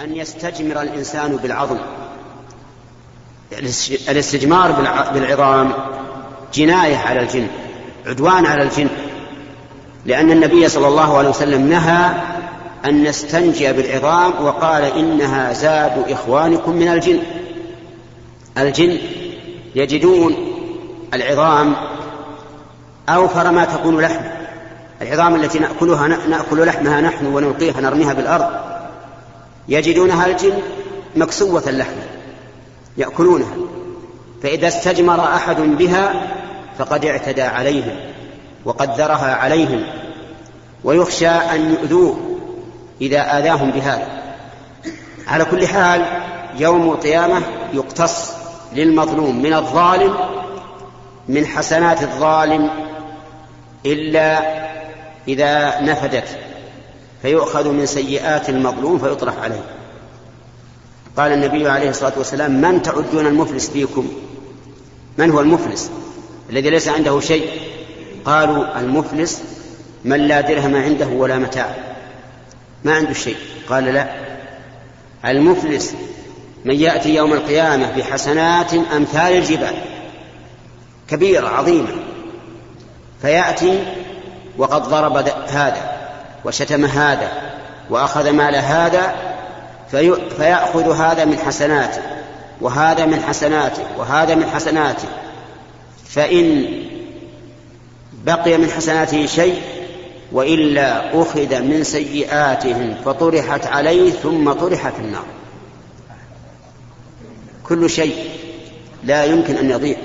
أن يستجمر الإنسان بالعظم. الاستجمار بالعظام جناية على الجن عدوان على الجن. لأن النبي صلى الله عليه وسلم نهى أن نستنجي بالعظام وقال إنها زاد إخوانكم من الجن. الجن يجدون العظام أوفر ما تكون لحم. العظام التي نأكلها نأكل لحمها نحن ونلقيها نرميها بالأرض. يجدونها الجن مكسوة اللحم يأكلونها فإذا استجمر أحد بها فقد اعتدى عليهم وقدرها عليهم ويخشى أن يؤذوه إذا آذاهم بهذا. على كل حال يوم القيامة يقتص للمظلوم من الظالم من حسنات الظالم إلا إذا نفدت فيؤخذ من سيئات المظلوم فيطرح عليه. قال النبي عليه الصلاة والسلام من تعدون المفلس فيكم؟ من هو المفلس؟ الذي ليس عنده شيء. قالوا المفلس من لا درهم عنده ولا متاع. ما عنده شيء. قال لا. المفلس من يأتي يوم القيامة بحسنات أمثال الجبال كبيرة عظيمة فيأتي وقد ضرب هذا. وشتم هذا وأخذ مال هذا في فيأخذ هذا من حسناته وهذا من حسناته وهذا من حسناته. فإن بقي من حسناته شيء وإلا أخذ من سيئاتهم فطرحت عليه ثم طرح في النار. كل شيء لا يمكن أن يضيع.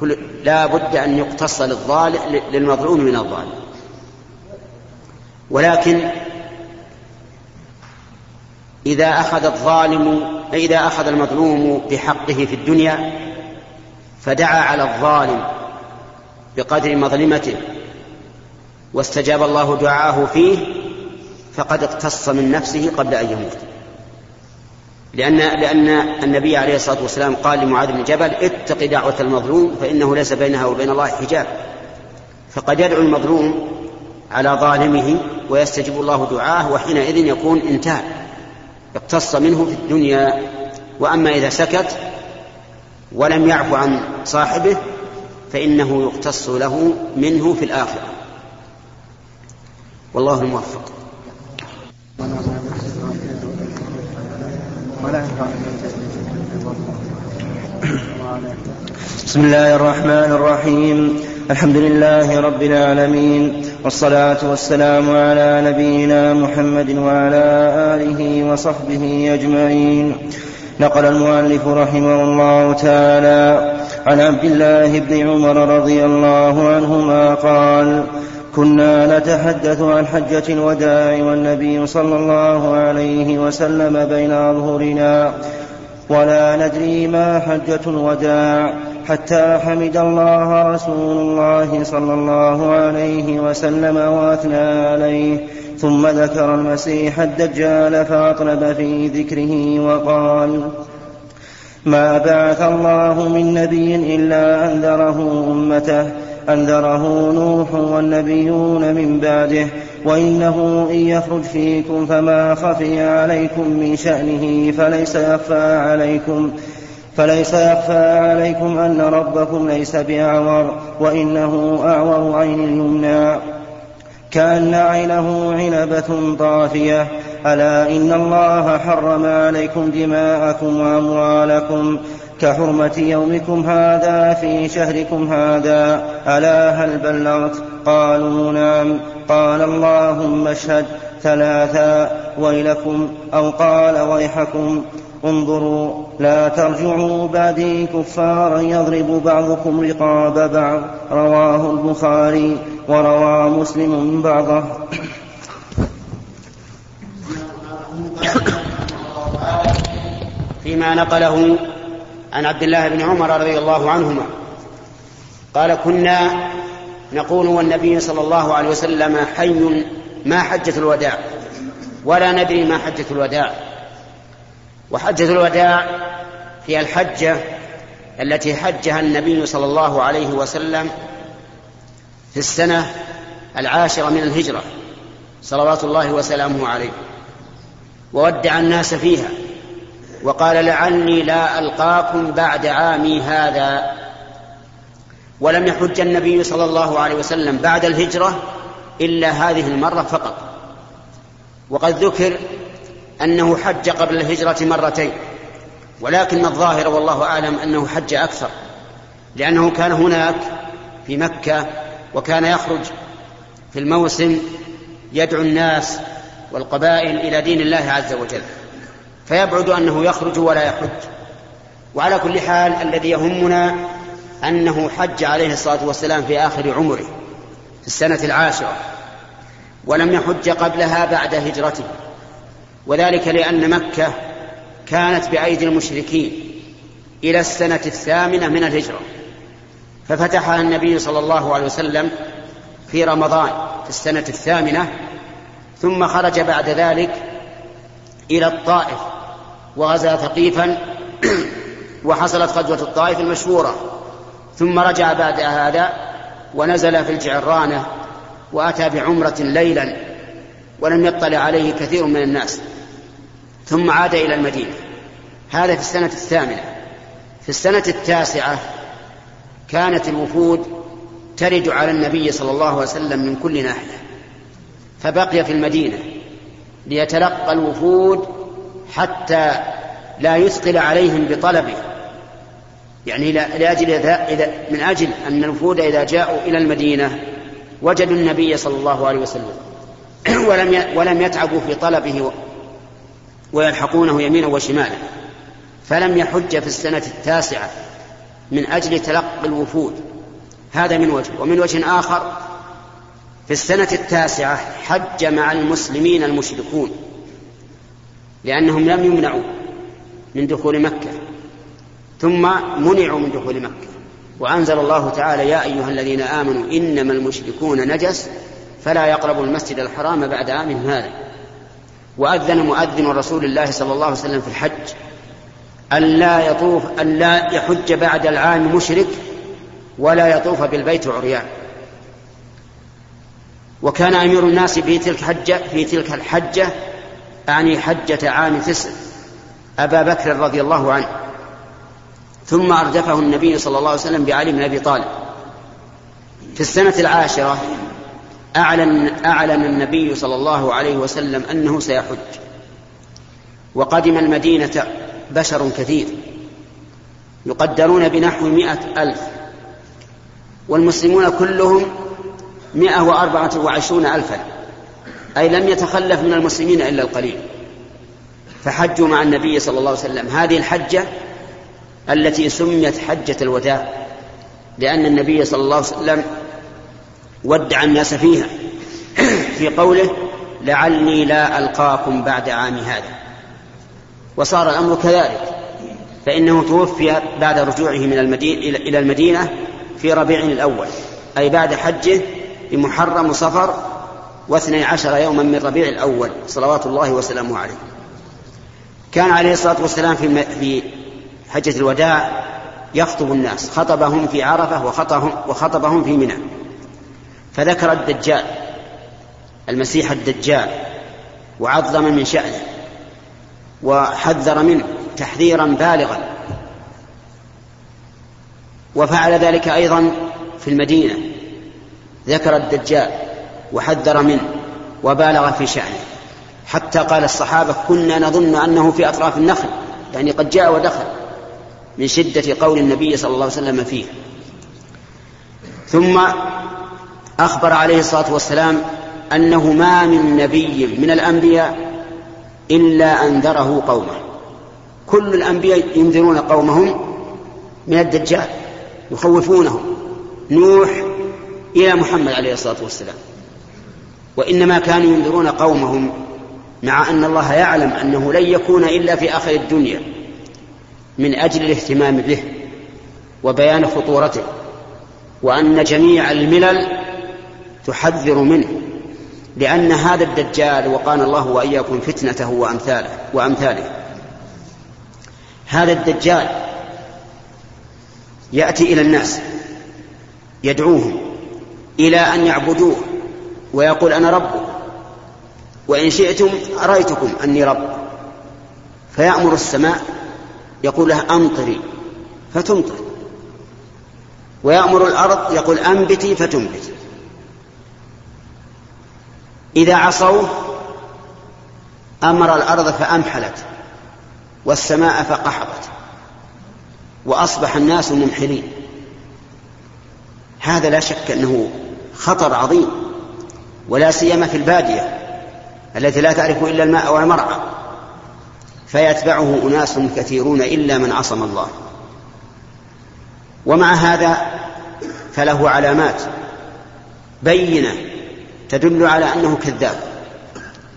كل لا بد أن يقتص للظالم للمظلوم من الظالم. ولكن إذا أخذ الظالم إذا أخذ المظلوم بحقه في الدنيا فدعا على الظالم بقدر مظلمته واستجاب الله دعاه فيه فقد اقتص من نفسه قبل أن يموت. لأن لأن النبي عليه الصلاة والسلام قال لمعاذ بن جبل اتق دعوة المظلوم فإنه ليس بينها وبين الله حجاب. فقد يدعو المظلوم على ظالمه ويستجيب الله دعاه وحينئذ يكون انتهى. اقتص منه في الدنيا وأما إذا سكت ولم يعفو عن صاحبه فإنه يقتص له منه في الآخرة. والله الموفق. بسم الله الرحمن الرحيم. الحمد لله رب العالمين والصلاة والسلام على نبينا محمد وعلى آله وصحبه أجمعين. نقل المؤلف رحمه الله تعالى عن عبد الله بن عمر رضي الله عنهما قال كنا نتحدث عن حجة الوداع والنبي صلى الله عليه وسلم بين أظهرنا ولا ندري ما حجة الوداع حتى حمد الله رسول الله صلى الله عليه وسلم وأثنى عليه. ثم ذكر المسيح الدجال فأطلب في ذكره وقال ما بعث الله من نبي إلا أنذره أمته. أنذره نوح والنبيون من بعده. وإنه إن يخرج فيكم فما خفي عليكم من شأنه فليس يخفى عليكم. فليس يخفى عليكم أن ربكم ليس بأعور وإنه أعور عين اليمنى كأن عينه عنبة طافية ألا إن الله حرم عليكم دماءكم وأموالكم كحرمة يومكم هذا في شهركم هذا. ألا هل بلغت؟ قالوا نعم. قال اللهم اشهد ثلاثا ويلكم أو قال ويحكم. انظروا لا ترجعوا بعدي كفارا يضرب بعضكم رقاب بعض. رواه البخاري وروى مسلم بعضه. فيما نقله عن عبد الله بن عمر رضي الله عنهما. قال كنا نقول والنبي صلى الله عليه وسلم حي ما حجة الوداع ولا ندري ما حجة الوداع. وحجة الوداع هي الحجة التي حجها النبي صلى الله عليه وسلم في السنة العاشرة من الهجرة صلوات الله وسلامه عليه. وودع الناس فيها. وقال لعلي لا ألقاكم بعد عامي هذا. ولم يحج النبي صلى الله عليه وسلم بعد الهجرة إلا هذه المرة فقط. وقد ذكر أنه حج قبل الهجرة مرتين ولكن الظاهر والله أعلم أنه حج أكثر لأنه كان هناك في مكة وكان يخرج في الموسم يدعو الناس والقبائل إلى دين الله عز وجل. فيبعد أنه يخرج ولا يحج. وعلى كل حال الذي يهمنا أنه حج عليه الصلاة والسلام في آخر عمره في السنة العاشرة ولم يحج قبلها بعد هجرته. وذلك لأن مكة كانت بأيدي المشركين إلى السنة الثامنة من الهجرة. ففتحها النبي صلى الله عليه وسلم في رمضان في السنة الثامنة ثم خرج بعد ذلك إلى الطائف وغزا ثقيفا وحصلت غزوة الطائف المشهورة. ثم رجع بعد هذا ونزل في الجعرانة وأتى بعمرة ليلا ولم يطلع عليه كثير من الناس. ثم عاد إلى المدينة. هذا في السنة الثامنة. في السنة التاسعة كانت الوفود ترد على النبي صلى الله عليه وسلم من كل ناحية فبقي في المدينة. ليتلقى الوفود حتى لا يثقل عليهم بطلبه. يعني لأجل إذا من أجل أن الوفود إذا جاءوا إلى المدينة وجدوا النبي صلى الله عليه وسلم ولم ولم يتعبوا في طلبه ويلحقونه يمينا وشمالا. فلم يحج في السنة التاسعة من أجل تلقي الوفود. هذا من وجه. ومن وجه آخر في السنة التاسعة حج مع المسلمين المشركون لأنهم لم يمنعوا من دخول مكة ثم منعوا من دخول مكة. وأنزل الله تعالى يا أيها الذين آمنوا إنما المشركون نجس فلا يقربوا المسجد الحرام بعد عامهم هذا. وأذن مؤذن رسول الله صلى الله عليه وسلم في الحج ألا يطوف ألا يحج بعد العام مشرك ولا يطوف بالبيت عريان. وكان أمير الناس في تلك حجة في تلك الحجة أعني حجة عام تسع أبا بكر رضي الله عنه. ثم أردفه النبي صلى الله عليه وسلم بعلي بن أبي طالب. في السنة العاشرة أعلن, أعلن النبي صلى الله عليه وسلم أنه سيحج. وقدم المدينة بشر كثير. يقدرون بنحو مئة ألف. والمسلمون كلهم مئة وأربعة وعشرون ألفا. أي لم يتخلف من المسلمين إلا القليل. فحجوا مع النبي صلى الله عليه وسلم. هذه الحجة التي سميت حجة الوداع لأن النبي صلى الله عليه وسلم ودع الناس فيها. في قوله لعلي لا ألقاكم بعد عام هذا وصار الأمر كذلك. فإنه توفي بعد رجوعه من المدينة إلى المدينة في ربيع الأول أي بعد حجه بمحرم صفر واثني عشر يوما من ربيع الأول صلوات الله وسلامه عليه. كان عليه الصلاة والسلام في في حجة الوداع يخطب الناس خطبهم في عرفة وخطبهم, وخطبهم في منى. فذكر الدجال المسيح الدجال وعظم من شأنه وحذر منه تحذيرا بالغا. وفعل ذلك أيضا في المدينة. ذكر الدجال وحذر منه وبالغ في شأنه. حتى قال الصحابة كنا نظن أنه في أطراف النخل يعني قد جاء ودخل من شدة قول النبي صلى الله عليه وسلم فيه. ثم أخبر عليه الصلاة والسلام أنه ما من نبي من الأنبياء إلا أنذره قومه. كل الأنبياء ينذرون قومهم من الدجال يخوفونهم. نوح إلى محمد عليه الصلاة والسلام. وإنما كانوا ينذرون قومهم مع أن الله يعلم أنه لن يكون إلا في آخر الدنيا من أجل الاهتمام به وبيان خطورته وأن جميع الملل تحذر منه لأن هذا الدجال وقانا الله وإياكم فتنته وأمثاله وأمثاله. هذا الدجال يأتي إلى الناس يدعوهم إلى أن يعبدوه ويقول أنا رب. وإن شئتم أريتكم أني رب. فيأمر السماء يقول لها أمطري فتمطر. ويأمر الأرض يقول أنبتي فتنبت. إذا عصوه أمر الأرض فأمحلت والسماء فقحطت وأصبح الناس ممحلين هذا لا شك أنه خطر عظيم ولا سيما في البادية التي لا تعرف إلا الماء والمرعى فيتبعه أناس كثيرون إلا من عصم الله. ومع هذا فله علامات بينة تدل على أنه كذاب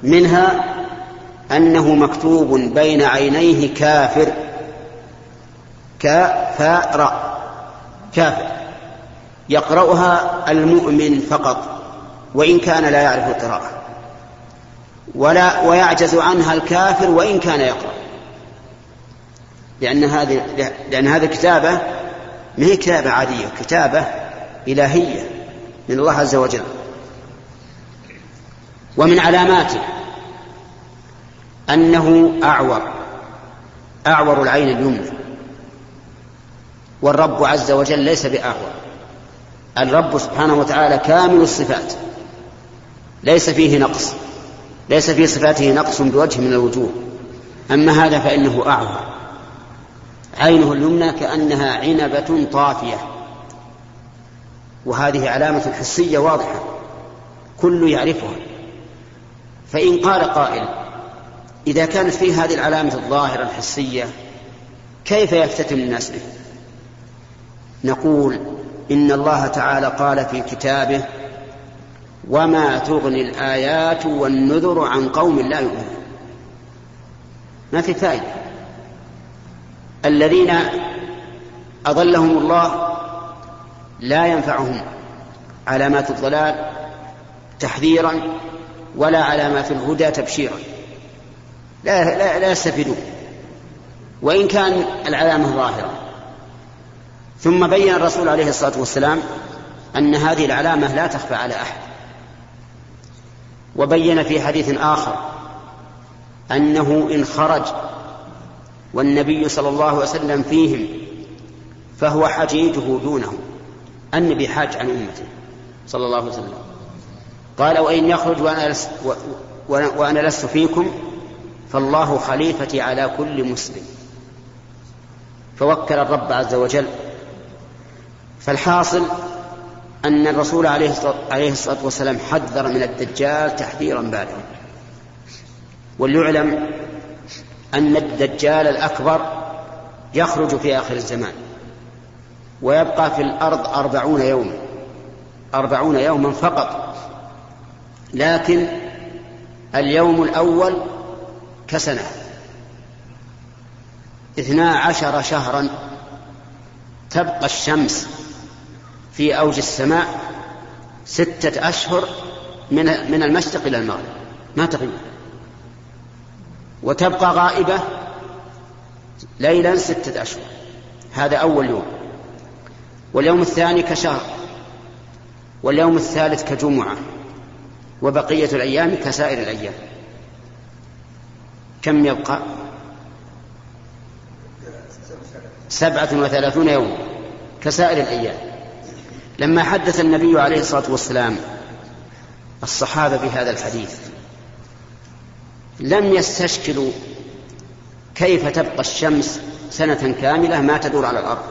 منها أنه مكتوب بين عينيه كافر كافر كافر. يقرأها المؤمن فقط وإن كان لا يعرف القراءة ولا ويعجز عنها الكافر وإن كان يقرأ. لأن هذه لأن هذه الكتابة ما هي كتابة عادية كتابة إلهية من الله عز وجل ومن علاماته أنه أعور أعور العين اليمنى والرب عز وجل ليس بأعور. الرب سبحانه وتعالى كامل الصفات. ليس فيه نقص. ليس في صفاته نقص بوجه من الوجوه. أما هذا فإنه أعور عينه اليمنى كأنها عنبة طافية. وهذه علامة حسية واضحة. كل يعرفها. فإن قال قائل إذا كانت فيه هذه العلامة الظاهرة الحسية كيف يفتتن الناس به؟ نقول إن الله تعالى قال في كتابه وما تغني الآيات والنذر عن قوم لا يؤمنون. ما في فائدة. الذين أضلهم الله لا ينفعهم علامات الضلال تحذيرا ولا علامات الهدى تبشيرا. لا, لا, لا يستفيدون. وإن كان العلامة ظاهرة ثم بين الرسول عليه الصلاة والسلام أن هذه العلامة لا تخفى على أحد. وبين في حديث آخر أنه إن خرج والنبي صلى الله عليه وسلم فيهم فهو حجيجه دونهم النبي حاج عن أمته صلى الله عليه وسلم. قال وإن يخرج وأنا لست, وأنا لست فيكم فالله خليفتي على كل مسلم. فوكل الرب عز وجل فالحاصل أن الرسول عليه الصلاة والسلام حذر من الدجال تحذيرا بالغا. وليعلم أن الدجال الأكبر يخرج في آخر الزمان ويبقى في الأرض أربعون يوما أربعون يوما فقط. لكن اليوم الأول كسنة اثنا عشر شهرا تبقى الشمس. في أوج السماء ستة أشهر من من المشرق إلى المغرب. ما تغيب وتبقى غائبة ليلا ستة أشهر. هذا أول يوم. واليوم الثاني كشهر. واليوم الثالث كجمعة. وبقية الأيام كسائر الأيام. كم يبقى؟ سبعة وثلاثون يوم. كسائر الأيام. لما حدث النبي عليه الصلاة والسلام الصحابة بهذا الحديث لم يستشكلوا كيف تبقى الشمس سنة كاملة ما تدور على الأرض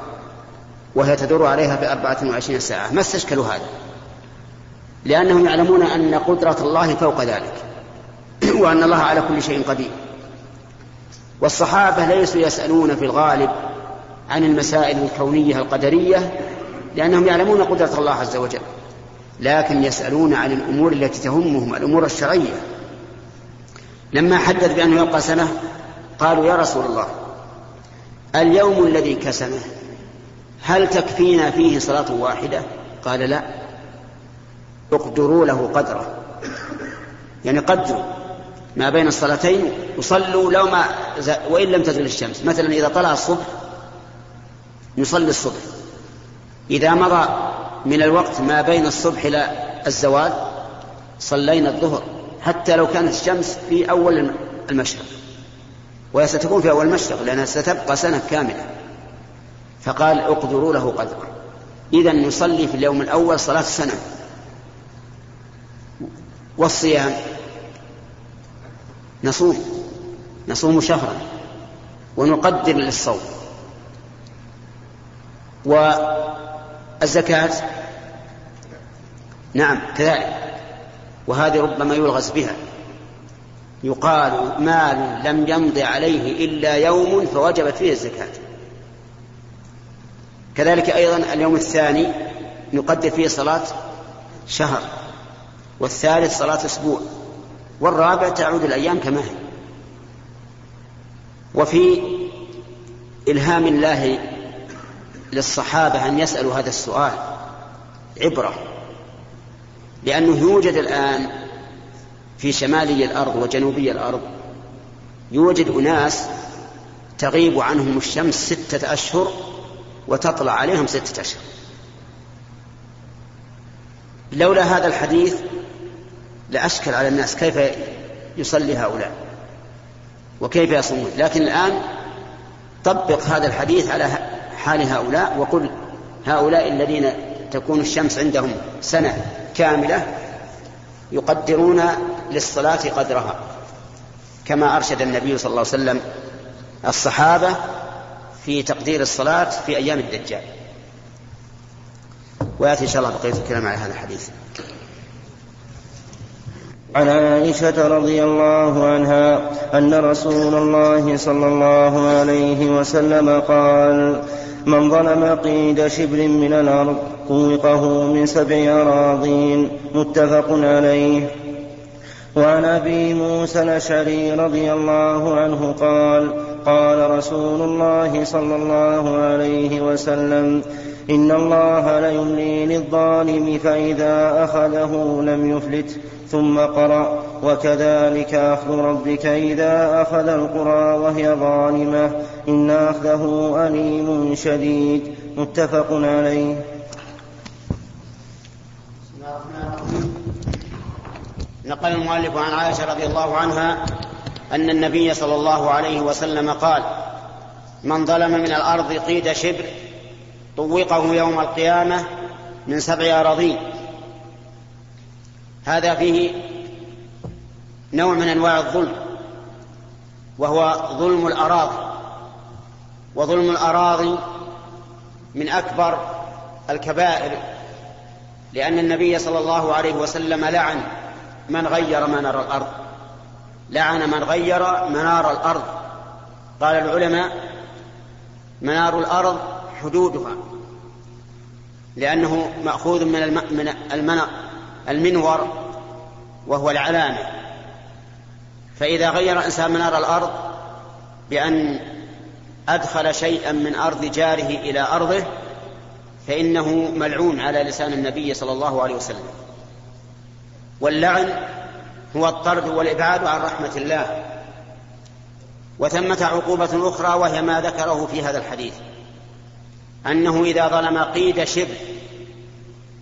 وهي تدور عليها بأربعة وعشرين ساعة. ما استشكلوا هذا؟ لأنهم يعلمون أن قدرة الله فوق ذلك وأن الله على كل شيء قدير. والصحابة ليسوا يسألون في الغالب عن المسائل الكونية القدرية لأنهم يعلمون قدرة الله عز وجل لكن يسألون عن الأمور التي تهمهم الأمور الشرعية. لما حدث بأنه يبقى سنة قالوا يا رسول الله اليوم الذي كسنه هل تكفينا فيه صلاة واحدة؟ قال لا. اقدروا له قدره. يعني قدروا ما بين الصلاتين وصلوا لو ما وإن لم تزل الشمس. مثلا إذا طلع الصبح نصلي الصبح. إذا مضى من الوقت ما بين الصبح إلى الزوال صلينا الظهر حتى لو كانت الشمس في أول المشرق وهي ستكون في أول مشرق لأنها ستبقى سنة كاملة. فقال اقدروا له قدرا. إذا نصلي في اليوم الأول صلاة سنة والصيام نصوم نصوم شهرا ونقدر للصوم. والزكاة نعم كذلك. وهذه ربما يلغز بها. يقال مال لم يمض عليه إلا يوم فوجبت فيه الزكاة. كذلك أيضا اليوم الثاني نقدر فيه صلاة شهر والثالث صلاة أسبوع والرابع تعود الأيام كما هي. وفي إلهام الله للصحابة أن يسألوا هذا السؤال عبرة لأنه يوجد الآن في شمالي الأرض وجنوبي الأرض يوجد أناس تغيب عنهم الشمس ستة أشهر وتطلع عليهم ستة أشهر. لولا هذا الحديث لأشكل على الناس كيف يصلي هؤلاء وكيف يصومون. لكن الآن طبق هذا الحديث على حال هؤلاء وقل هؤلاء الذين تكون الشمس عندهم سنة كاملة يقدرون للصلاة قدرها. كما أرشد النبي صلى الله عليه وسلم الصحابة في تقدير الصلاة في أيام الدجال. ويأتي إن شاء الله بقية الكلام على هذا الحديث. عن عائشة رضي الله عنها أن رسول الله صلى الله عليه وسلم قال من ظلم قيد شبر من الأرض طوقه من سبع أراضين متفق عليه. وعن أبي موسى الأشعري رضي الله عنه قال قال رسول الله صلى الله عليه وسلم إن الله ليملي للظالم فإذا أخذه لم يفلت ثم قرأ. وكذلك أخذ ربك إذا أخذ القرى وهي ظالمة. إن أخذه أليم شديد. متفق عليه. نقل المؤلف عن عائشة رضي الله عنها أن النبي صلى الله عليه وسلم قال من ظلم من الأرض قيد شبر طوقه يوم القيامة من سبع أراضين. هذا فيه نوع من أنواع الظلم وهو ظلم الأراضي. وظلم الأراضي من أكبر الكبائر لأن النبي صلى الله عليه وسلم لعن من غير منار الأرض. لعن من غير منار الأرض. قال العلماء منار الأرض حدودها لأنه مأخوذ من الم... المنور وهو العلامة. فإذا غير إنسان منار الأرض بأن أدخل شيئا من أرض جاره إلى أرضه فإنه ملعون على لسان النبي صلى الله عليه وسلم. واللعن هو الطرد والإبعاد عن رحمة الله. وثمة عقوبة أخرى وهي ما ذكره في هذا الحديث. أنه إذا ظلم قيد شبر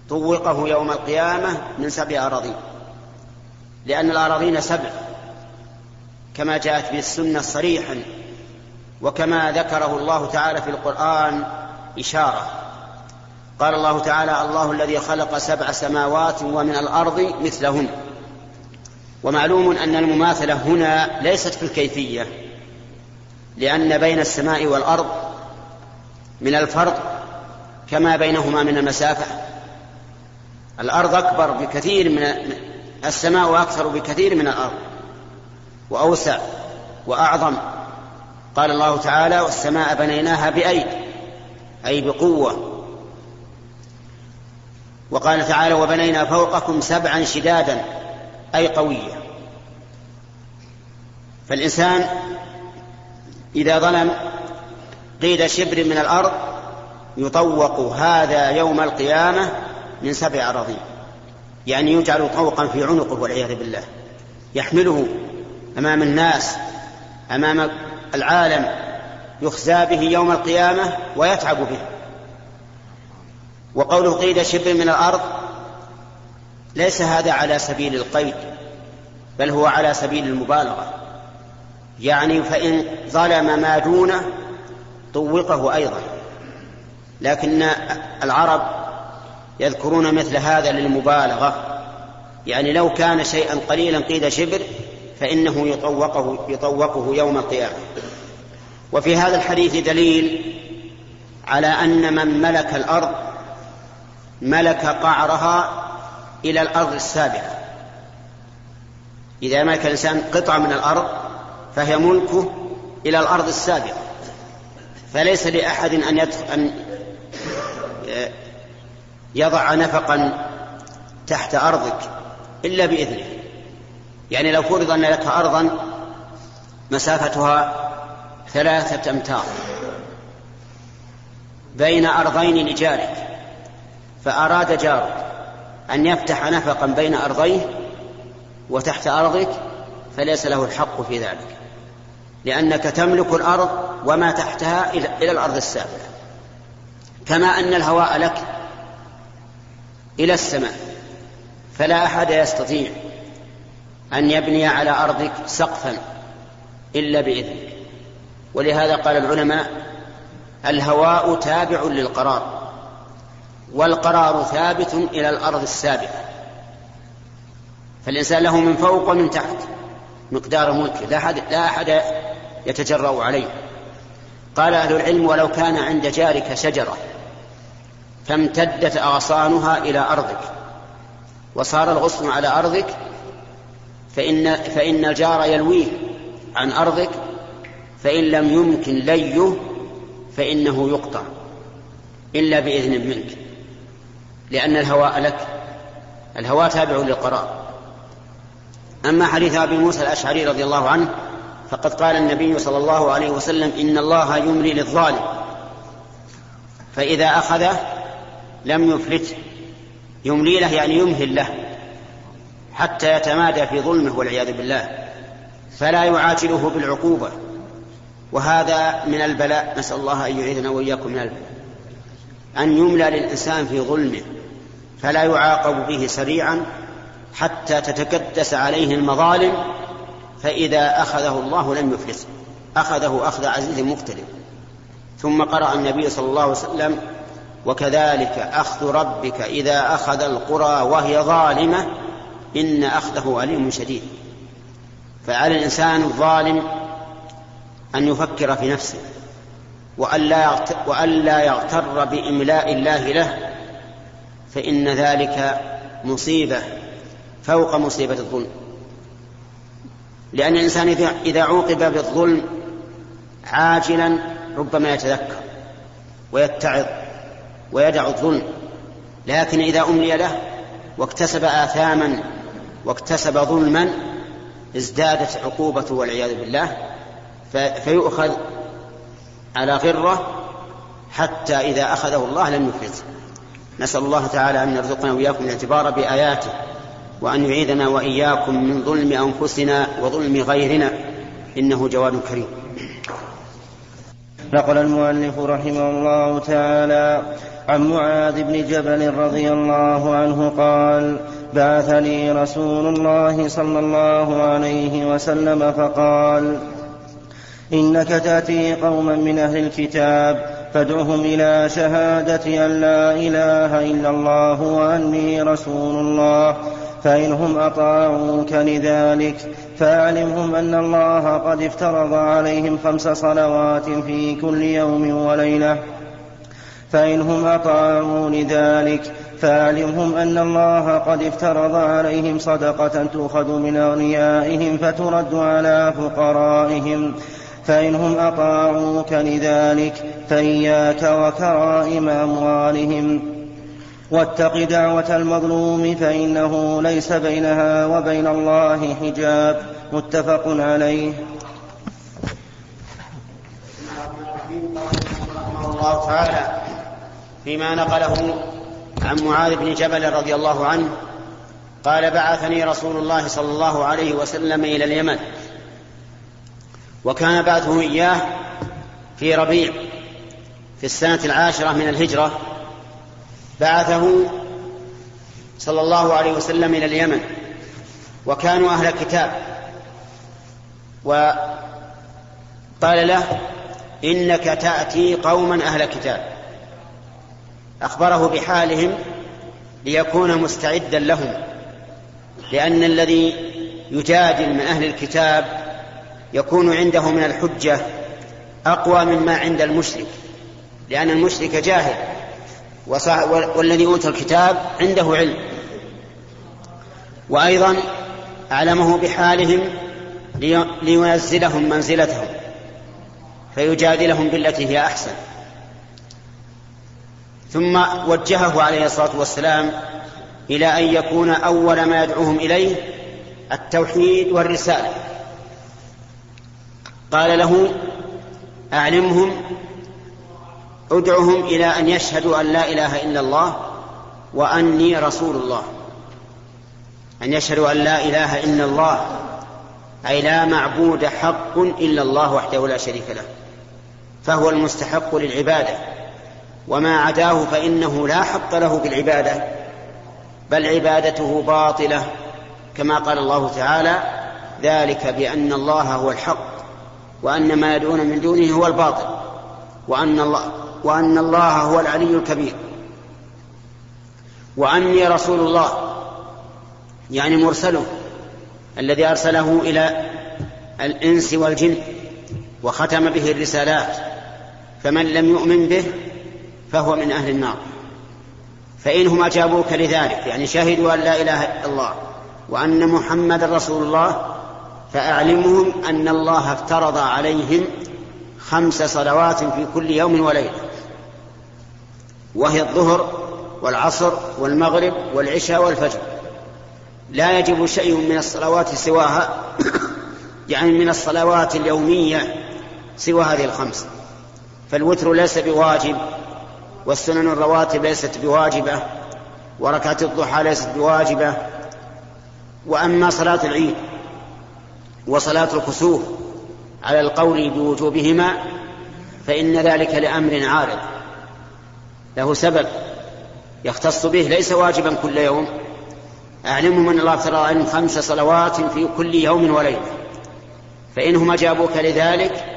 طوقه يوم القيامة من سبع أراضين. لأن الأراضين سبع كما جاءت به السنة صريحا وكما ذكره الله تعالى في القرآن إشارة. قال الله تعالى الله الذي خلق سبع سماوات ومن الأرض مثلهن. ومعلوم أن المماثلة هنا ليست في الكيفية لأن بين السماء والأرض من الفرق كما بينهما من المسافة. الأرض أكبر بكثير من السماء أكثر بكثير من الأرض وأوسع وأعظم. قال الله تعالى والسماء بنيناها بأيد أي بقوة. وقال تعالى وبنينا فوقكم سبعا شدادا أي قوية. فالإنسان إذا ظلم قيد شبر من الأرض يطوق هذا يوم القيامة من سبع أراضين. يعني يجعل طوقا في عنقه والعياذ بالله. يحمله أمام الناس أمام العالم يخزى به يوم القيامة ويتعب به. وقوله قيد شبر من الأرض ليس هذا على سبيل القيد بل هو على سبيل المبالغة. يعني فإن ظلم ما دونه طوقه أيضا. لكن العرب يذكرون مثل هذا للمبالغة. يعني لو كان شيئا قليلا قيد شبر فإنه يطوقه يطوقه يوم القيامة. وفي هذا الحديث دليل على أن من ملك الأرض ملك قعرها إلى الأرض السابعة إذا ملك الإنسان قطعة من الأرض فهي ملكه إلى الأرض السابعة فليس لأحد أن أن يضع نفقا تحت أرضك إلا بإذنه. يعني لو فرض أن لك أرضا مسافتها ثلاثة أمتار بين أرضين لجارك فأراد جارك أن يفتح نفقا بين أرضيه وتحت أرضك فليس له الحق في ذلك لأنك تملك الأرض وما تحتها إلى الأرض السابقة كما أن الهواء لك إلى السماء فلا أحد يستطيع أن يبني على أرضك سقفا إلا بإذنك. ولهذا قال العلماء الهواء تابع للقرار والقرار ثابت إلى الأرض السابقة. فالإنسان له من فوق ومن تحت مقدار ملكه لا أحد, لا أحد يتجرأ عليه. قال أهل العلم ولو كان عند جارك شجرة فامتدت أغصانها إلى أرضك وصار الغصن على أرضك فإن, فإن الجار يلويه عن أرضك فإن لم يمكن ليه فإنه يقطع إلا بإذن منك لأن الهواء لك الهواء تابع للقرار. أما حديث أبي موسى الأشعري رضي الله عنه فقد قال النبي صلى الله عليه وسلم إن الله يملي للظالم فإذا أخذه لم يفلته يملي له يعني يمهل له. حتى يتمادى في ظلمه والعياذ بالله فلا يعاجله بالعقوبة. وهذا من البلاء نسأل الله أن يعيذنا وإياكم من البلاء. أن يملى للإنسان في ظلمه فلا يعاقب به سريعا حتى تتكدس عليه المظالم فإذا أخذه الله لم يفلسه أخذه أخذ عزيز مقتدر. ثم قرأ النبي صلى الله عليه وسلم وكذلك أخذ ربك إذا أخذ القرى وهي ظالمة إن أخذه أليم شديد. فعلى الإنسان الظالم أن يفكر في نفسه وألا وألا يغتر بإملاء الله له فإن ذلك مصيبة فوق مصيبة الظلم. لأن الإنسان إذا عوقب بالظلم عاجلا ربما يتذكر ويتعظ ويدع الظلم لكن إذا أملي له واكتسب آثاما واكتسب ظلما ازدادت عقوبته والعياذ بالله فيؤخذ على غرة حتى إذا أخذه الله لم يفلته نسأل الله تعالى أن يرزقنا وإياكم الاعتبار بآياته وأن يعيذنا وإياكم من ظلم أنفسنا وظلم غيرنا إنه جواد كريم. نقل المؤلف رحمه الله تعالى عن معاذ بن جبل رضي الله عنه قال بعثني رسول الله صلى الله عليه وسلم فقال إنك تأتي قوما من أهل الكتاب فادعهم إلى شهادة أن لا إله إلا الله وأني رسول الله فإنهم أطاعوك لذلك فأعلمهم أن الله قد افترض عليهم خمس صلوات في كل يوم وليلة. فإنهم أطاعوا لذلك. فأعلمهم أن الله قد افترض عليهم صدقة تؤخذ من أغنيائهم فترد على فقرائهم. فإنهم أطاعوك لذلك. فإياك وكرائم أموالهم. واتق دعوة المظلوم فإنه ليس بينها وبين الله حجاب. متفق عليه. الله تعالى. فيما نقله عن معاذ بن جبل رضي الله عنه قال بعثني رسول الله صلى الله عليه وسلم إلى اليمن وكان بعثه إياه في ربيع في السنة العاشرة من الهجرة بعثه صلى الله عليه وسلم إلى اليمن وكانوا أهل كتاب قال له إنك تأتي قوما أهل كتاب أخبره بحالهم ليكون مستعدا لهم لأن الذي يجادل من أهل الكتاب يكون عنده من الحجة أقوى مما عند المشرك لأن المشرك جاهل والذي أوتى الكتاب عنده علم. وأيضا أعلمه بحالهم لينزلهم منزلتهم فيجادلهم بالتي هي أحسن. ثم وجهه عليه الصلاة والسلام إلى أن يكون أول ما يدعوهم إليه التوحيد والرسالة. قال له أعلمهم ادعهم إلى أن يشهدوا أن لا إله إلا الله وأني رسول الله. أن يشهدوا أن لا إله إلا الله أي لا معبود حق إلا الله وحده لا شريك له فهو المستحق للعبادة. وما عداه فإنه لا حق له بالعبادة بل عبادته باطلة كما قال الله تعالى ذلك بأن الله هو الحق وأن ما يدعون من دونه هو الباطل وأن الله وأن الله هو العلي الكبير. وأني رسول الله يعني مرسله الذي أرسله إلى الإنس والجن وختم به الرسالات فمن لم يؤمن به فهو من أهل النار. فإنهم أجابوك لذلك يعني شهدوا أن لا إله إلا الله وأن محمد رسول الله فأعلمهم أن الله افترض عليهم خمس صلوات في كل يوم وليلة. وهي الظهر والعصر والمغرب والعشاء والفجر. لا يجب شيء من الصلوات سواها يعني من الصلوات اليومية سوى هذه الخمس. فالوتر ليس بواجب والسنن الرواتب ليست بواجبة وركعة الضحى ليست بواجبة وأما صلاة العيد وصلاة الكسوف على القول بوجوبهما فإن ذلك لأمر عارض له سبب يختص به ليس واجبا كل يوم. أعلمهم أن الله افترض عليهم خمس صلوات في كل يوم وليلة فإنهم أجابوك لذلك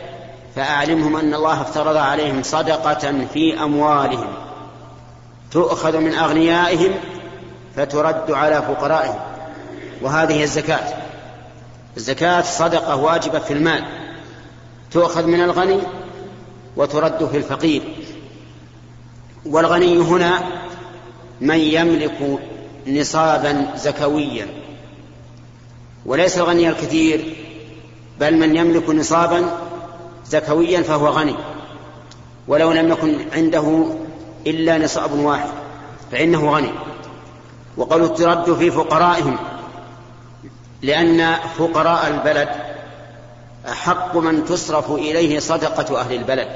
فأعلمهم أن الله افترض عليهم صدقة في أموالهم. تؤخذ من أغنيائهم فترد على فقرائهم. وهذه الزكاة. الزكاة صدقة واجبة في المال. تؤخذ من الغني وترد في الفقير. والغني هنا من يملك نصابا زكويا. وليس الغني الكثير بل من يملك نصابا زكويا فهو غني. ولو لم يكن عنده إلا نصاب واحد فإنه غني. وقالوا ترد في فقرائهم لأن فقراء البلد أحق من تصرف إليه صدقة أهل البلد.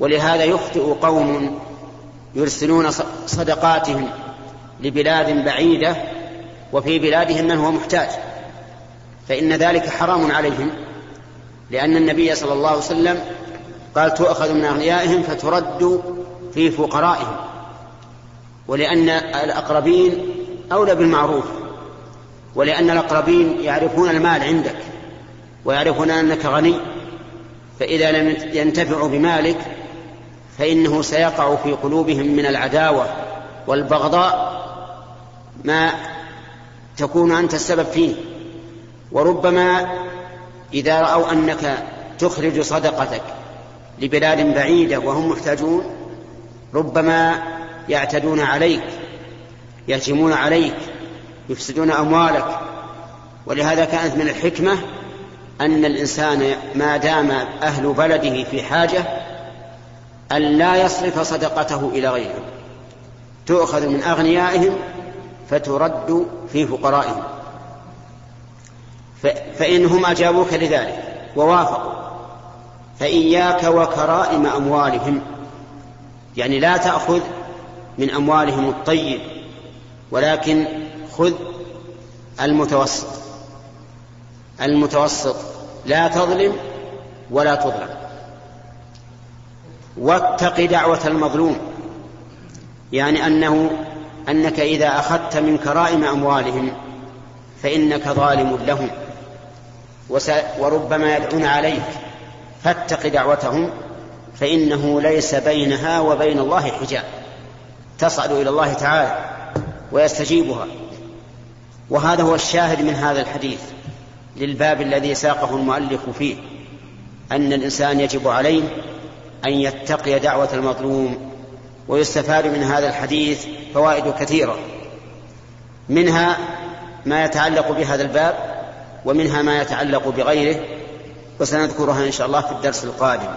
ولهذا يخطئ قوم يرسلون صدقاتهم لبلاد بعيدة وفي بلادهم من هو محتاج. فإن ذلك حرام عليهم. لأن النبي صلى الله عليه وسلم قال تؤخذ من أغنيائهم فترد في فقرائهم ولأن الأقربين أولى بالمعروف ولأن الأقربين يعرفون المال عندك ويعرفون أنك غني فإذا لم ينتفعوا بمالك فإنه سيقع في قلوبهم من العداوة والبغضاء ما تكون أنت السبب فيه وربما إذا رأوا أنك تخرج صدقتك لبلاد بعيدة وهم محتاجون ربما يعتدون عليك يهجمون عليك يفسدون أموالك. ولهذا كانت من الحكمة أن الإنسان ما دام أهل بلده في حاجة أن لا يصرف صدقته إلى غيرهم تؤخذ من أغنيائهم فترد في فقرائهم. فإنهم أجابوك لذلك ووافقوا. فإياك وكرائم أموالهم يعني لا تأخذ من أموالهم الطيب ولكن خذ المتوسط المتوسط. لا تظلم ولا تظلم. واتق دعوة المظلوم يعني أنه أنك إذا أخذت من كرائم أموالهم فإنك ظالم لهم. وربما يدعون عليك فاتق دعوتهم فإنه ليس بينها وبين الله حجاب. تصعد إلى الله تعالى ويستجيبها. وهذا هو الشاهد من هذا الحديث للباب الذي ساقه المؤلف فيه أن الإنسان يجب عليه أن يتقي دعوة المظلوم ويستفاد من هذا الحديث فوائد كثيرة. منها ما يتعلق بهذا الباب ومنها ما يتعلق بغيره وسنذكرها إن شاء الله في الدرس القادم.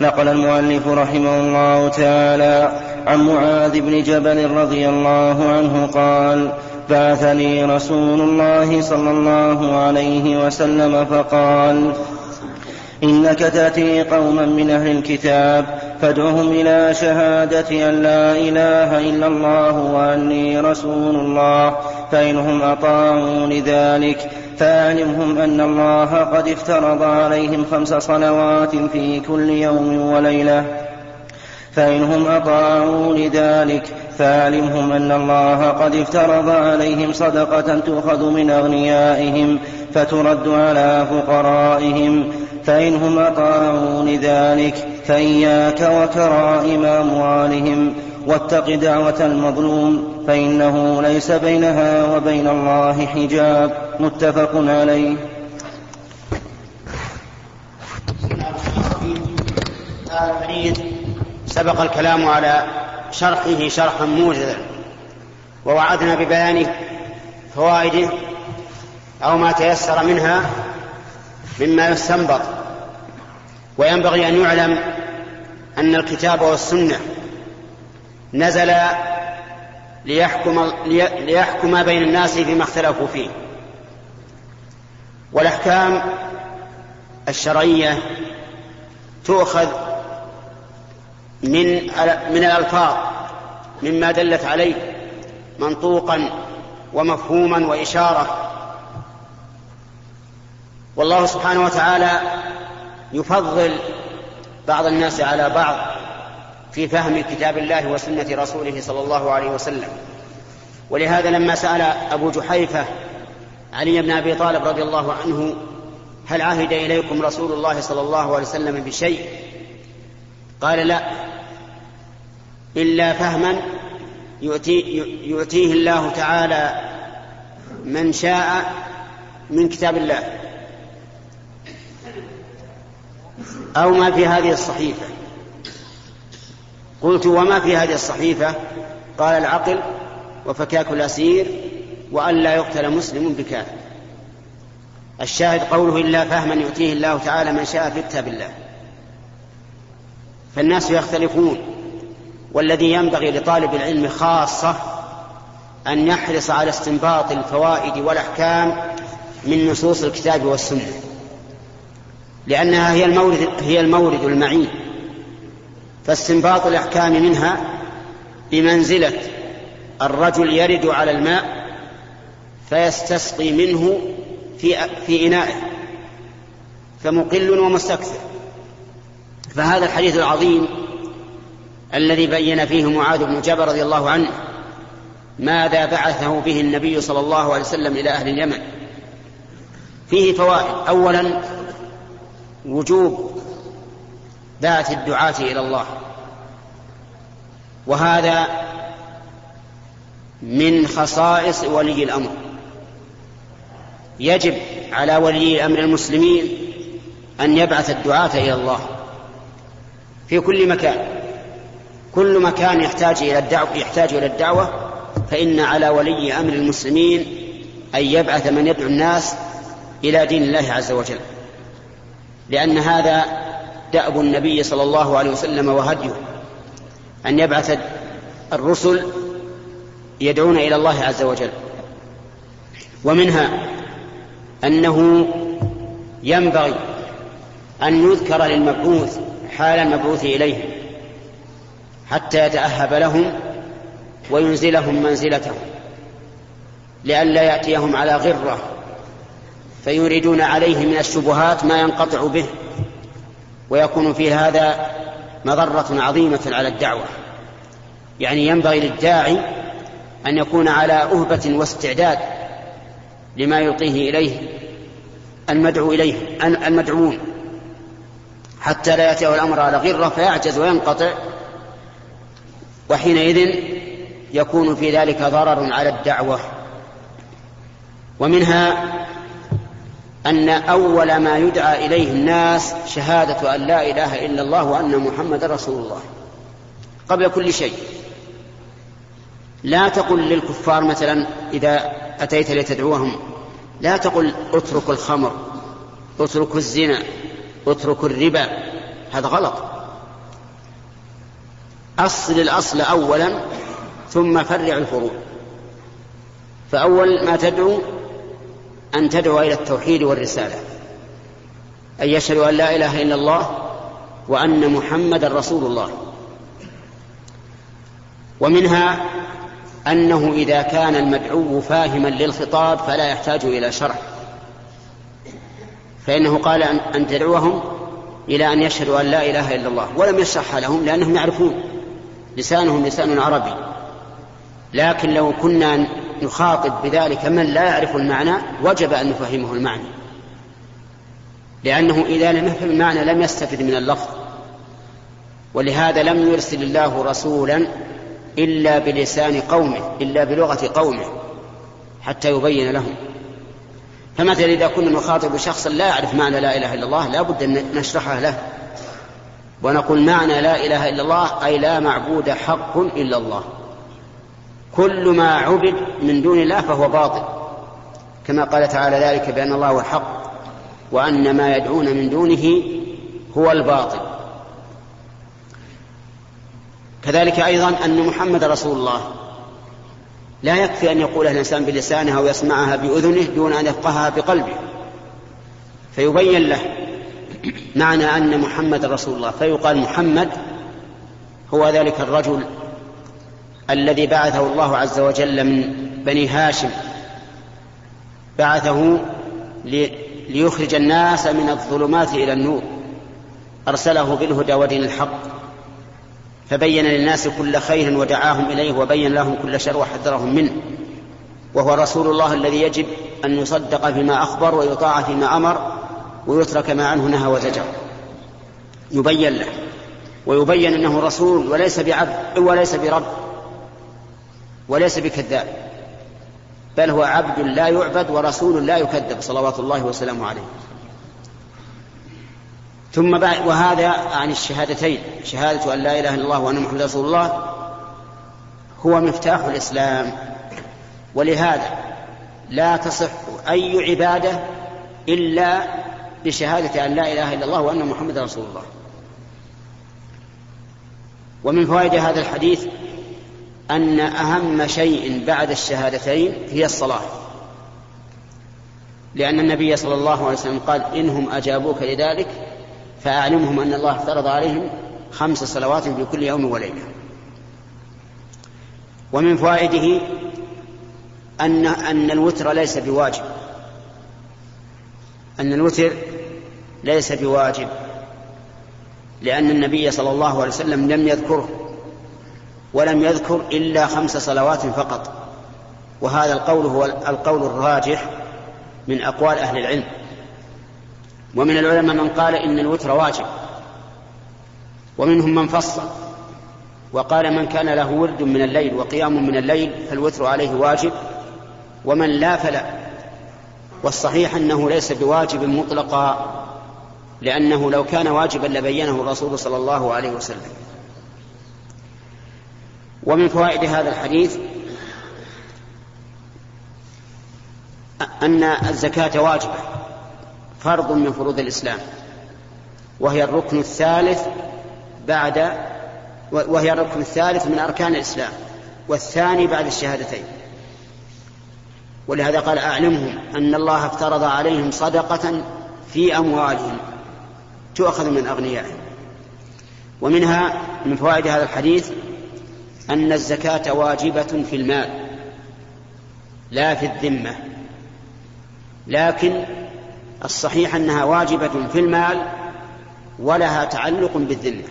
نقل المؤلف رحمه الله تعالى عن معاذ بن جبل رضي الله عنه قال بعثني رسول الله صلى الله عليه وسلم فقال إنك تأتي قوما من أهل الكتاب فادعهم إلى شهادة أن لا إله إلا الله وأني رسول الله فإنهم أطاعوا لذلك. فأعلمهم أن الله قد افترض عليهم خمس صلوات في كل يوم وليلة. فإنهم أطاعوا لذلك. فاعلمهم أن الله قد افترض عليهم صدقة تؤخذ من أغنيائهم فترد على فقرائهم. فإنهم أطاعوا لذلك. فإياك وكرائم أموالهم. واتق دعوة المظلوم فإنه ليس بينها وبين الله حجاب. متفق عليه. هذا الحديث سبق الكلام على شرحه شرحا موجزا ووعدنا ببيان فوائده أو ما تيسر منها مما يستنبط. وينبغي أن يعلم أن الكتاب والسنة نزل ليحكم, ليحكم بين الناس فيما اختلفوا فيه. والأحكام الشرعية تؤخذ من من الألفاظ مما دلت عليه منطوقا ومفهوما وإشارة. والله سبحانه وتعالى يفضل بعض الناس على بعض. في فهم كتاب الله وسنة رسوله صلى الله عليه وسلم. ولهذا لما سأل أبو جحيفة علي بن أبي طالب رضي الله عنه هل عهد إليكم رسول الله صلى الله عليه وسلم بشيء؟ قال لا إلا فهما يؤتي يؤتيه الله تعالى من شاء من كتاب الله أو ما في هذه الصحيفة. قلت وما في هذه الصحيفة؟ قال العقل وفكاك الأسير وأن لا يقتل مسلم بكافر. الشاهد قوله إلا فهما يؤتيه الله تعالى من شاء في كتاب الله. فالناس يختلفون والذي ينبغي لطالب العلم خاصة أن يحرص على استنباط الفوائد والأحكام من نصوص الكتاب والسنة لأنها هي المورد هي المورد المعين. فاستنباط الأحكام منها بمنزلة الرجل يرد على الماء فيستسقي منه في في إنائه فمقل ومستكثر. فهذا الحديث العظيم الذي بين فيه معاذ بن جبل رضي الله عنه ماذا بعثه به النبي صلى الله عليه وسلم إلى أهل اليمن. فيه فوائد. أولا وجوب ذات الدعاة إلى الله. وهذا من خصائص ولي الأمر. يجب على ولي أمر المسلمين أن يبعث الدعاة إلى الله في كل مكان. كل مكان يحتاج إلى الدعوة يحتاج إلى الدعوة فإن على ولي أمر المسلمين أن يبعث من يدعو الناس إلى دين الله عز وجل. لأن هذا دأب النبي صلى الله عليه وسلم وهديه أن يبعث الرسل يدعون إلى الله عز وجل. ومنها أنه ينبغي أن يذكر للمبعوث حال المبعوث إليه حتى يتأهب لهم وينزلهم منزلتهم لئلا يأتيهم على غرة فيريدون عليه من الشبهات ما ينقطع به. ويكون في هذا مضرة عظيمة على الدعوة. يعني ينبغي للداعي أن يكون على أهبة واستعداد لما يلقيه إليه المدعو إليه المدعوون. حتى لا يأتيه الأمر على غرة فيعجز وينقطع وحينئذ يكون في ذلك ضرر على الدعوة. ومنها أن أول ما يدعى إليه الناس شهادة أن لا إله إلا الله وأن محمد رسول الله. قبل كل شيء. لا تقل للكفار مثلا إذا أتيت لتدعوهم لا تقل اتركوا الخمر اتركوا الزنا اتركوا الربا. هذا غلط. أصل الأصل أولا ثم فرع الفروع. فأول ما تدعو أن تدعو إلى التوحيد والرسالة. أن يشهدوا أن لا إله إلا الله وأن محمدا رسول الله. ومنها أنه إذا كان المدعو فاهما للخطاب فلا يحتاج إلى شرح فإنه قال أن تدعوهم إلى أن يشهدوا أن لا إله إلا الله. ولم يشرحها لهم لأنهم يعرفون. لسانهم لسان عربي. لكن لو كنا نخاطب بذلك من لا يعرف المعنى وجب أن نفهمه المعنى. لأنه إذا لم يفهم المعنى لم يستفد من اللفظ. ولهذا لم يرسل الله رسولا إلا بلسان قومه إلا بلغة قومه حتى يبين لهم. فمثلا إذا كنا نخاطب شخصا لا يعرف معنى لا إله إلا الله لا بد أن نشرحها له. ونقول معنى لا إله إلا الله أي لا معبود حق إلا الله. كل ما عبد من دون الله فهو باطل. كما قال تعالى ذلك بأن الله هو الحق وأن ما يدعون من دونه هو الباطل. كذلك أيضا أن محمد رسول الله لا يكفي أن يقولها الإنسان بلسانه أو يسمعها بأذنه دون أن يفقهها بقلبه. فيبين له معنى أن محمد رسول الله. فيقال محمد هو ذلك الرجل الذي بعثه الله عز وجل من بني هاشم. بعثه ليخرج الناس من الظلمات إلى النور. أرسله بالهدى ودين الحق. فبين للناس كل خير ودعاهم إليه وبين لهم كل شر وحذرهم منه. وهو رسول الله الذي يجب أن يصدق فيما أخبر ويطاع فيما أمر ويترك ما عنه نهى وزجر. يبين له. ويبين أنه رسول وليس بعبد وليس برب. وليس بكذاب بل هو عبد لا يعبد ورسول لا يكذب صلوات الله وسلامه عليه. ثم بعد وهذا عن الشهادتين شهادة أن لا إله إلا الله وأن محمد رسول الله هو مفتاح الإسلام. ولهذا لا تصح أي عبادة إلا بشهادة أن لا إله إلا الله وأن محمد رسول الله. ومن فوائد هذا الحديث أن أهم شيء بعد الشهادتين هي الصلاة. لأن النبي صلى الله عليه وسلم قال إنهم أجابوك لذلك فأعلمهم أن الله افترض عليهم خمس صلوات في كل يوم وليلة. ومن فوائده أن أن الوتر ليس بواجب. أن الوتر ليس بواجب. لأن النبي صلى الله عليه وسلم لم يذكره. ولم يذكر إلا خمس صلوات فقط. وهذا القول هو القول الراجح من أقوال أهل العلم. ومن العلماء من قال إن الوتر واجب. ومنهم من فصل وقال من كان له ورد من الليل وقيام من الليل فالوتر عليه واجب ومن لا فلا. والصحيح أنه ليس بواجب مطلقا لأنه لو كان واجبا لبينه الرسول صلى الله عليه وسلم. ومن فوائد هذا الحديث أن الزكاة واجبة فرض من فروض الإسلام وهي الركن الثالث بعد وهي الركن الثالث من أركان الإسلام والثاني بعد الشهادتين. ولهذا قال أعلمهم أن الله افترض عليهم صدقة في أموالهم تؤخذ من أغنيائهم. ومنها من فوائد هذا الحديث أن الزكاة واجبة في المال لا في الذمة. لكن الصحيح أنها واجبة في المال ولها تعلق بالذمة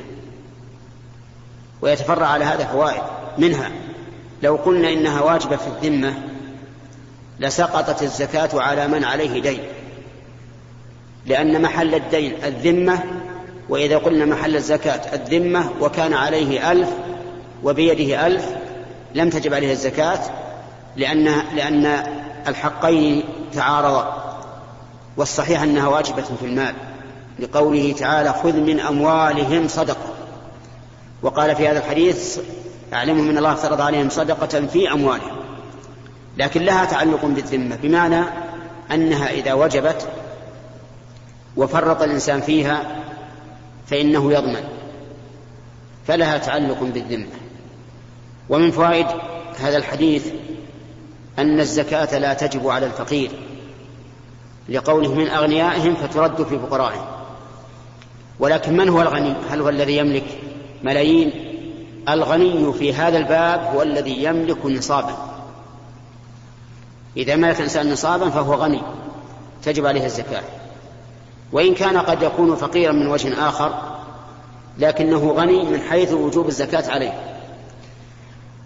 ويتفرع على هذا فوائد منها. لو قلنا إنها واجبة في الذمة لسقطت الزكاة على من عليه دين لأن محل الدين الذمة وإذا قلنا محل الزكاة الذمة وكان عليه ألف وبيده ألف لم تجب عليه الزكاة لأن لأن الحقين تعارضا والصحيح أنها واجبة في المال لقوله تعالى خذ من أموالهم صدقة وقال في هذا الحديث أعلمهم من الله افترض عليهم صدقة في أموالهم لكن لها تعلق بالذمة بمعنى أنها إذا وجبت وفرط الإنسان فيها فإنه يضمن فلها تعلق بالذمة. ومن فوائد هذا الحديث أن الزكاة لا تجب على الفقير لقوله من أغنيائهم فترد في فقرائهم. ولكن من هو الغني؟ هل هو الذي يملك ملايين؟ الغني في هذا الباب هو الذي يملك نصابا. إذا ملك الإنسان نصابا فهو غني تجب عليه الزكاة. وإن كان قد يكون فقيرا من وجه آخر لكنه غني من حيث وجوب الزكاة عليه.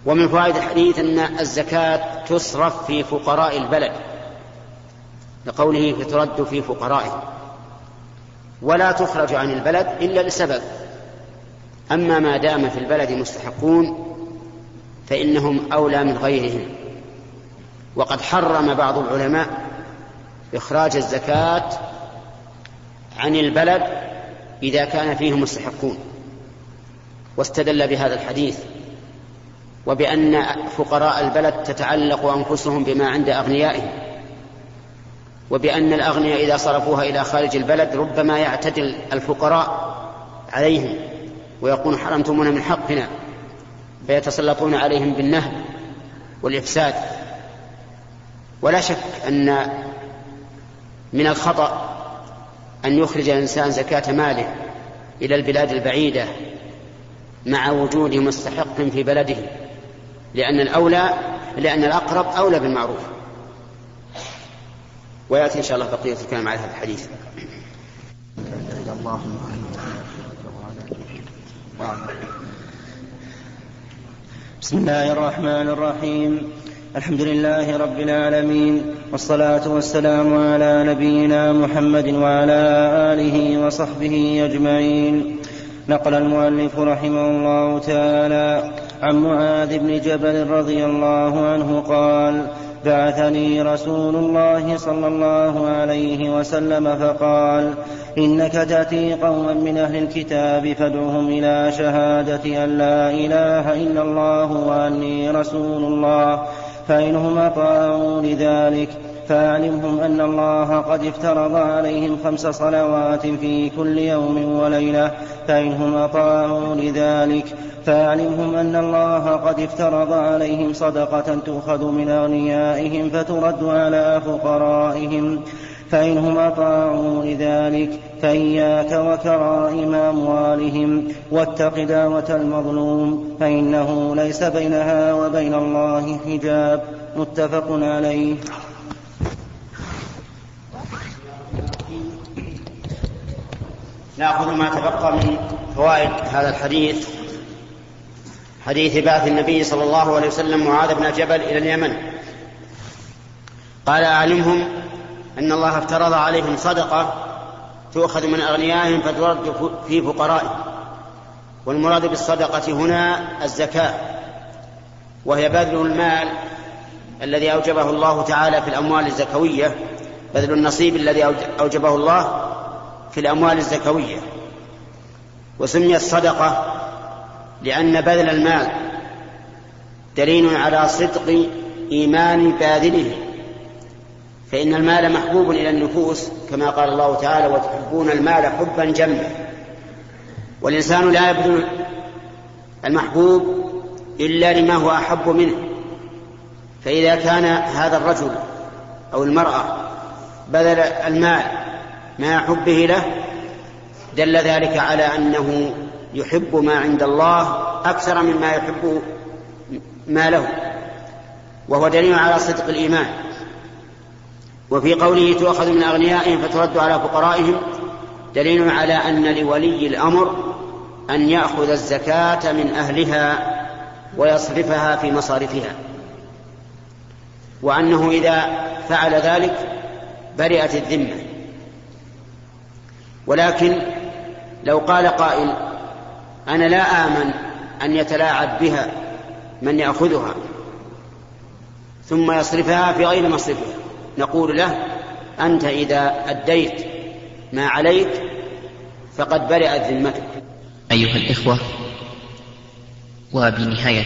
ومن فوائد الحديث أن الزكاة تصرف في فقراء البلد لقوله فترد في فقرائه. ولا تخرج عن البلد إلا لسبب. أما ما دام في البلد مستحقون فإنهم أولى من غيرهم. وقد حرم بعض العلماء إخراج الزكاة عن البلد إذا كان فيه مستحقون واستدل بهذا الحديث. وبأن فقراء البلد تتعلق أنفسهم بما عند أغنيائهم وبأن الأغنياء إذا صرفوها إلى خارج البلد ربما يعتدل الفقراء عليهم ويقول حرمتمونا من حقنا فيتسلطون عليهم بالنهب والإفساد. ولا شك أن من الخطأ أن يخرج الإنسان زكاة ماله إلى البلاد البعيدة مع وجود مستحق في بلده. لأن الأولى لأن الأقرب أولى بالمعروف. ويأتي إن شاء الله بقية الكلام على هذا الحديث. بسم الله الرحمن الرحيم. الحمد لله رب العالمين والصلاة والسلام على نبينا محمد وعلى آله وصحبه أجمعين. نقل المؤلف رحمه الله تعالى عن معاذ بن جبل رضي الله عنه قال بعثني رسول الله صلى الله عليه وسلم فقال إنك تأتي قوما من أهل الكتاب فادعهم إلى شهادة أن لا إله إلا الله وأني رسول الله فانهم اطاعوا لذلك. فاعلمهم أن الله قد افترض عليهم خمس صلوات في كل يوم وليلة فانهم اطاعوا لذلك. فاعلمهم أن الله قد افترض عليهم صدقة تؤخذ من أغنيائهم فترد على فقرائهم فإنهم أطاعوا لذلك. فإياك وكرائم أموالهم واتق دعوة المظلوم فإنه ليس بينها وبين الله حجاب. متفق عليه. نأخذ ما تبقى من فوائد هذا الحديث. حديث بعث النبي صلى الله عليه وسلم معاذ بن جبل إلى اليمن. قال أعلمهم أن الله افترض عليهم صدقة تؤخذ من أغنيائهم فترد في فقرائهم. والمراد بالصدقة هنا الزكاة وهي بذل المال الذي أوجبه الله تعالى في الأموال الزكوية بذل النصيب الذي أوجبه الله في الأموال الزكوية وسميت صدقة لأن بذل المال دليل على صدق إيمان باذله فإن المال محبوب إلى النفوس كما قال الله تعالى وتحبون المال حبا جما والإنسان لا يبذل المحبوب إلا لما هو أحب منه فإذا كان هذا الرجل أو المرأة بذل المال مع حبه له دل ذلك على أنه يحب ما عند الله أكثر مما يحب ما له وهو دليل على صدق الإيمان. وفي قوله تؤخذ من أغنيائهم فترد على فقرائهم دليل على أن لولي الأمر أن يأخذ الزكاة من أهلها ويصرفها في مصارفها. وأنه إذا فعل ذلك برئت الذمة. ولكن لو قال قائل أنا لا آمن أن يتلاعب بها من يأخذها ثم يصرفها في غير مصرفها نقول له أنت إذا أديت ما عليك فقد برئت ذمتك. أيها الإخوة وبنهاية